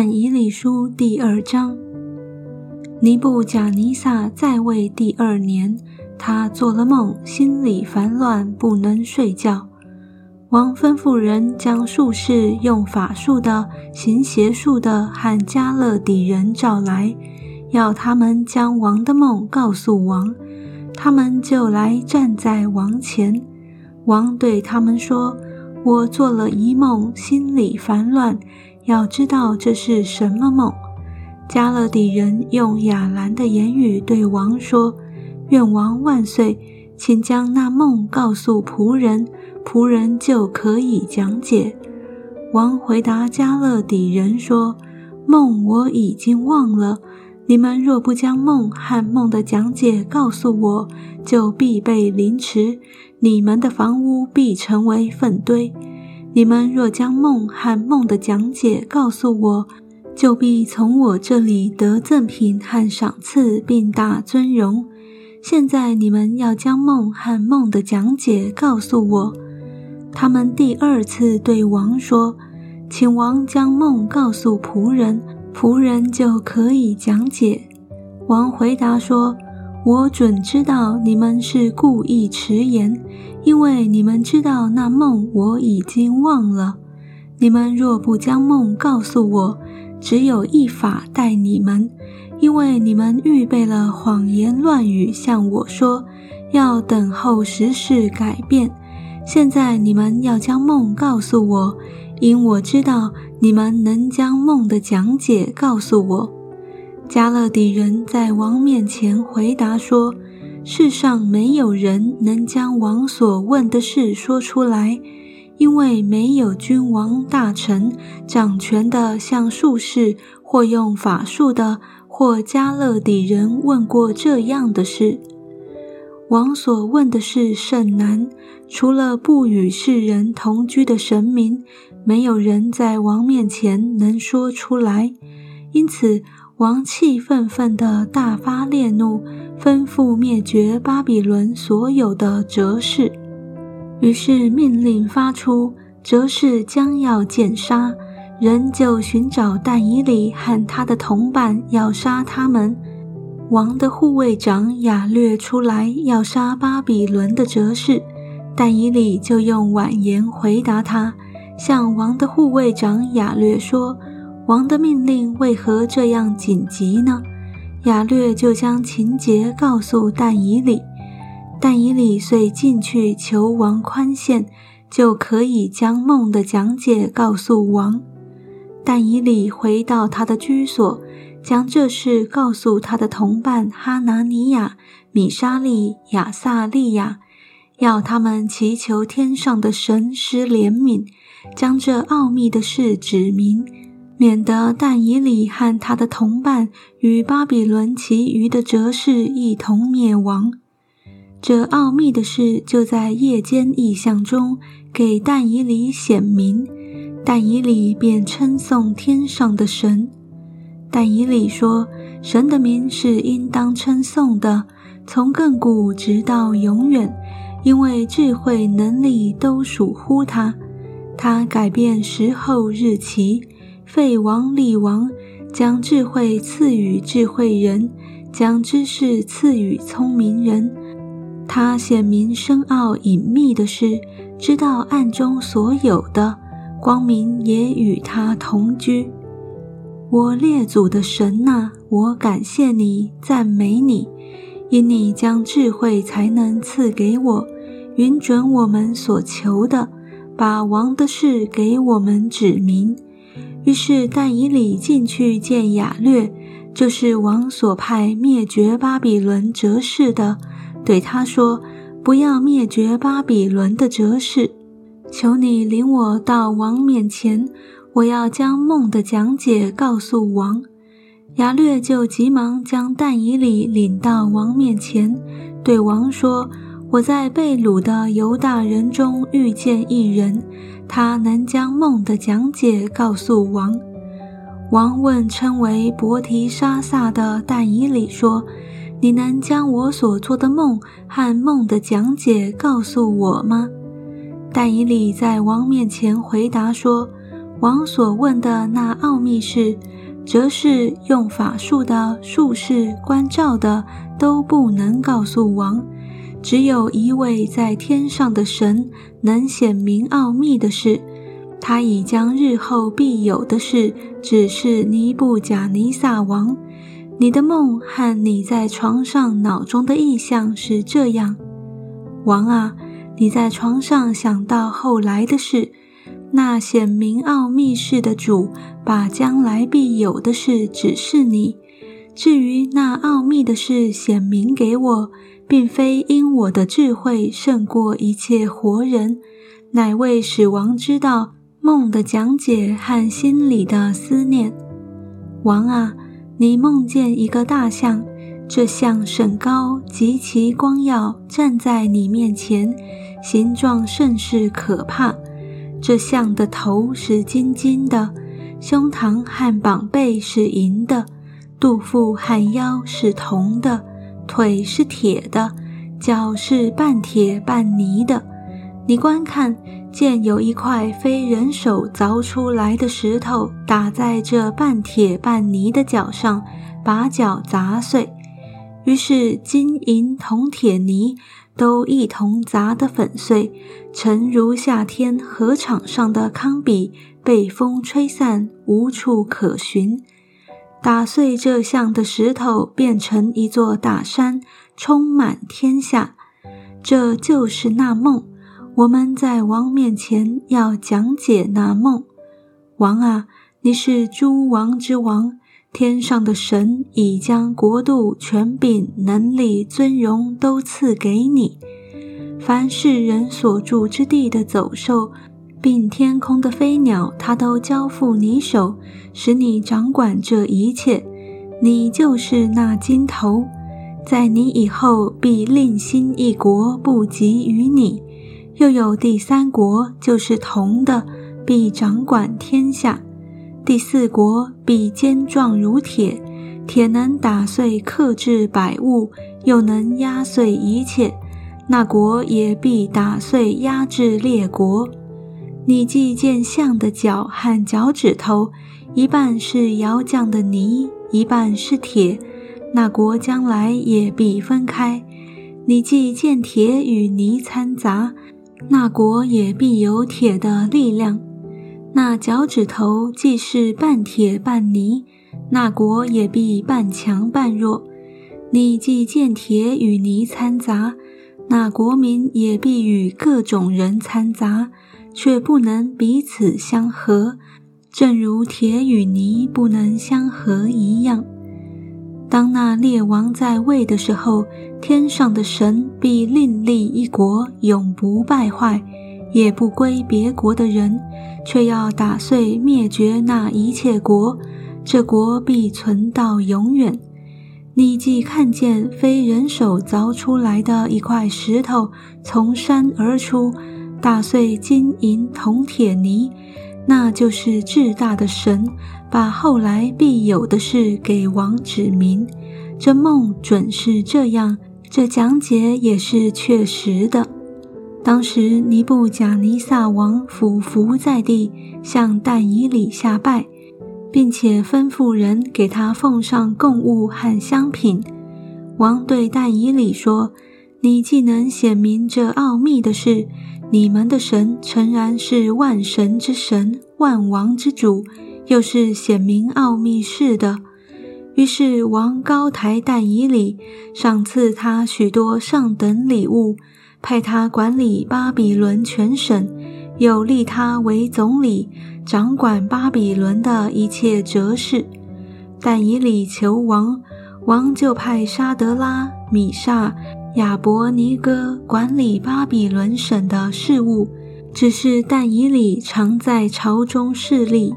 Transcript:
但以理书第二章。尼布甲尼撒在位第二年，他做了梦，心里烦乱，不能睡觉。王吩咐人将术士、用法术的、行邪术的和加勒底人召来，要他们将王的梦告诉王。他们就来站在王前。王对他们说：“我做了一梦，心里烦乱，要知道这是什么梦。”加勒底人用亚兰的言语对王说：“愿王万岁！请将那梦告诉仆人，仆人就可以讲解。”王回答加勒底人说：“梦我已经忘了。你们若不将梦和梦的讲解告诉我，就必被凌迟，你们的房屋必成为粪堆。你们若将梦和梦的讲解告诉我，”就必从我这里得赠品和赏赐，并大尊荣。现在你们要将梦和梦的讲解告诉我。他们第二次对王说：“请王将梦告诉仆人，仆人就可以讲解。”王回答说：“我准知道你们是故意迟延，因为你们知道那梦我已经忘了。你们若不将梦告诉我，”只有一法待你们，因为你们预备了谎言乱语向我说，要等候时事改变。现在你们要将梦告诉我，因我知道你们能将梦的讲解告诉我。加勒底人在王面前回答说：“世上没有人能将王所问的事说出来。”因为没有君王大臣掌权的，像术士或用法术的，或加勒底人问过这样的事。王所问的事甚难，除了不与世人同居的神明，没有人在王面前能说出来。因此，王气愤愤地大发烈怒，吩咐灭绝巴比伦所有的哲士。于是命令发出，哲士将要见杀，人就寻找但以里和他的同伴，要杀他们。王的护卫长亚略出来要杀巴比伦的哲士，但以里就用婉言回答他，向王的护卫长亚略说：“王的命令为何这样紧急呢？”亚略就将情节告诉但以里。但以理遂进去求王宽限，就可以将梦的讲解告诉王。但以理回到他的居所，将这事告诉他的同伴哈拿尼亚、米沙利、亚萨利亚，要他们祈求天上的神施怜悯，将这奥秘的事指明，免得但以理和他的同伴与巴比伦其余的哲士一同灭亡。这奥秘的事就在夜间异象中给但以里显明，但以里便称颂天上的神。但以里说：“神的名是应当称颂的，从亘古直到永远，因为智慧能力都属乎他。他改变时候日期，废王立王，将智慧赐予智慧人，将知识赐予聪明人。”他显明深奥隐秘的事，知道暗中所有的光明，也与他同居。我列祖的神呐，我感谢你，赞美你，因你将智慧才能赐给我，允准我们所求的，把王的事给我们指明。于是但以理进去见雅略，就是王所派灭绝巴比伦哲士的。对他说：“不要灭绝巴比伦的哲士，求你领我到王面前，我要将梦的讲解告诉王。”雅略就急忙将但以里领到王面前，对王说：“我在被掳的犹大人中遇见一人，他能将梦的讲解告诉王。”王问称为伯提沙撒的但以里说。你能将我所做的梦和梦的讲解告诉我吗？但以理在王面前回答说：“王所问的那奥秘事，则是用法术的术士关照的都不能告诉王。只有一位在天上的神能显明奥秘的事，他已将日后必有的事指示尼布贾尼撒王。你的梦和你在床上脑中的意象是这样，王啊，你在床上想到后来的事，那显明奥秘事的主把将来必有的事指示你。至于那奥秘的事显明给我。并非因我的智慧胜过一切活人，乃为使王知道梦的讲解和心里的思念。王啊，你梦见一个大象，这象甚高，极其光耀，站在你面前，形状甚是可怕。这象的头是金金的，胸膛和膀背是银的，肚腹和腰是铜的。腿是铁的，脚是半铁半泥的。你观看，见有一块非人手凿出来的石头打在这半铁半泥的脚上，把脚砸碎。于是金银铜铁泥都一同砸得粉碎，诚如夏天河场上的糠秕被风吹散，无处可寻。打碎这像的石头，变成一座大山，充满天下。这就是那梦。我们在王面前要讲解那梦。王啊，你是诸王之王，天上的神已将国度、权柄、能力、尊荣都赐给你。凡世人所住之地的走兽。并天空的飞鸟，他都交付你手，使你掌管这一切。你就是那金头，在你以后必另新一国，不及于你；又有第三国，就是铜的，必掌管天下。第四国必坚壮如铁，铁能打碎克制百物，又能压碎一切。那国也必打碎压制列国。你既见象的脚和脚趾头，一半是窑匠的泥，一半是铁，那国将来也必分开。你既见铁与泥掺杂，那国也必有铁的力量。那脚趾头既是半铁半泥，那国也必半强半弱。你既见铁与泥掺杂，那国民也必与各种人掺杂。却不能彼此相合，正如铁与泥不能相合一样。当那列王在位的时候，天上的神必另立一国，永不败坏，也不归别国的人，却要打碎灭绝那一切国，这国必存到永远。你既看见非人手凿出来的一块石头从山而出。打碎金银铜铁泥，那就是至大的神把后来必有的事给王指明。这梦准是这样，这讲解也是确实的。当时尼布贾尼撒王俯伏在地，向但以里下拜，并且吩咐人给他奉上贡物和香品。王对但以里说：“你既能显明这奥秘的事。”你们的神诚然是万神之神，万王之主，又是显明奥秘事的。于是王高台但以里，赏赐他许多上等礼物，派他管理巴比伦全省，又立他为总理，掌管巴比伦的一切哲事。但以里求王，王就派沙德拉、米煞。亚伯尼哥管理巴比伦省的事务，只是但以里常在朝中侍立。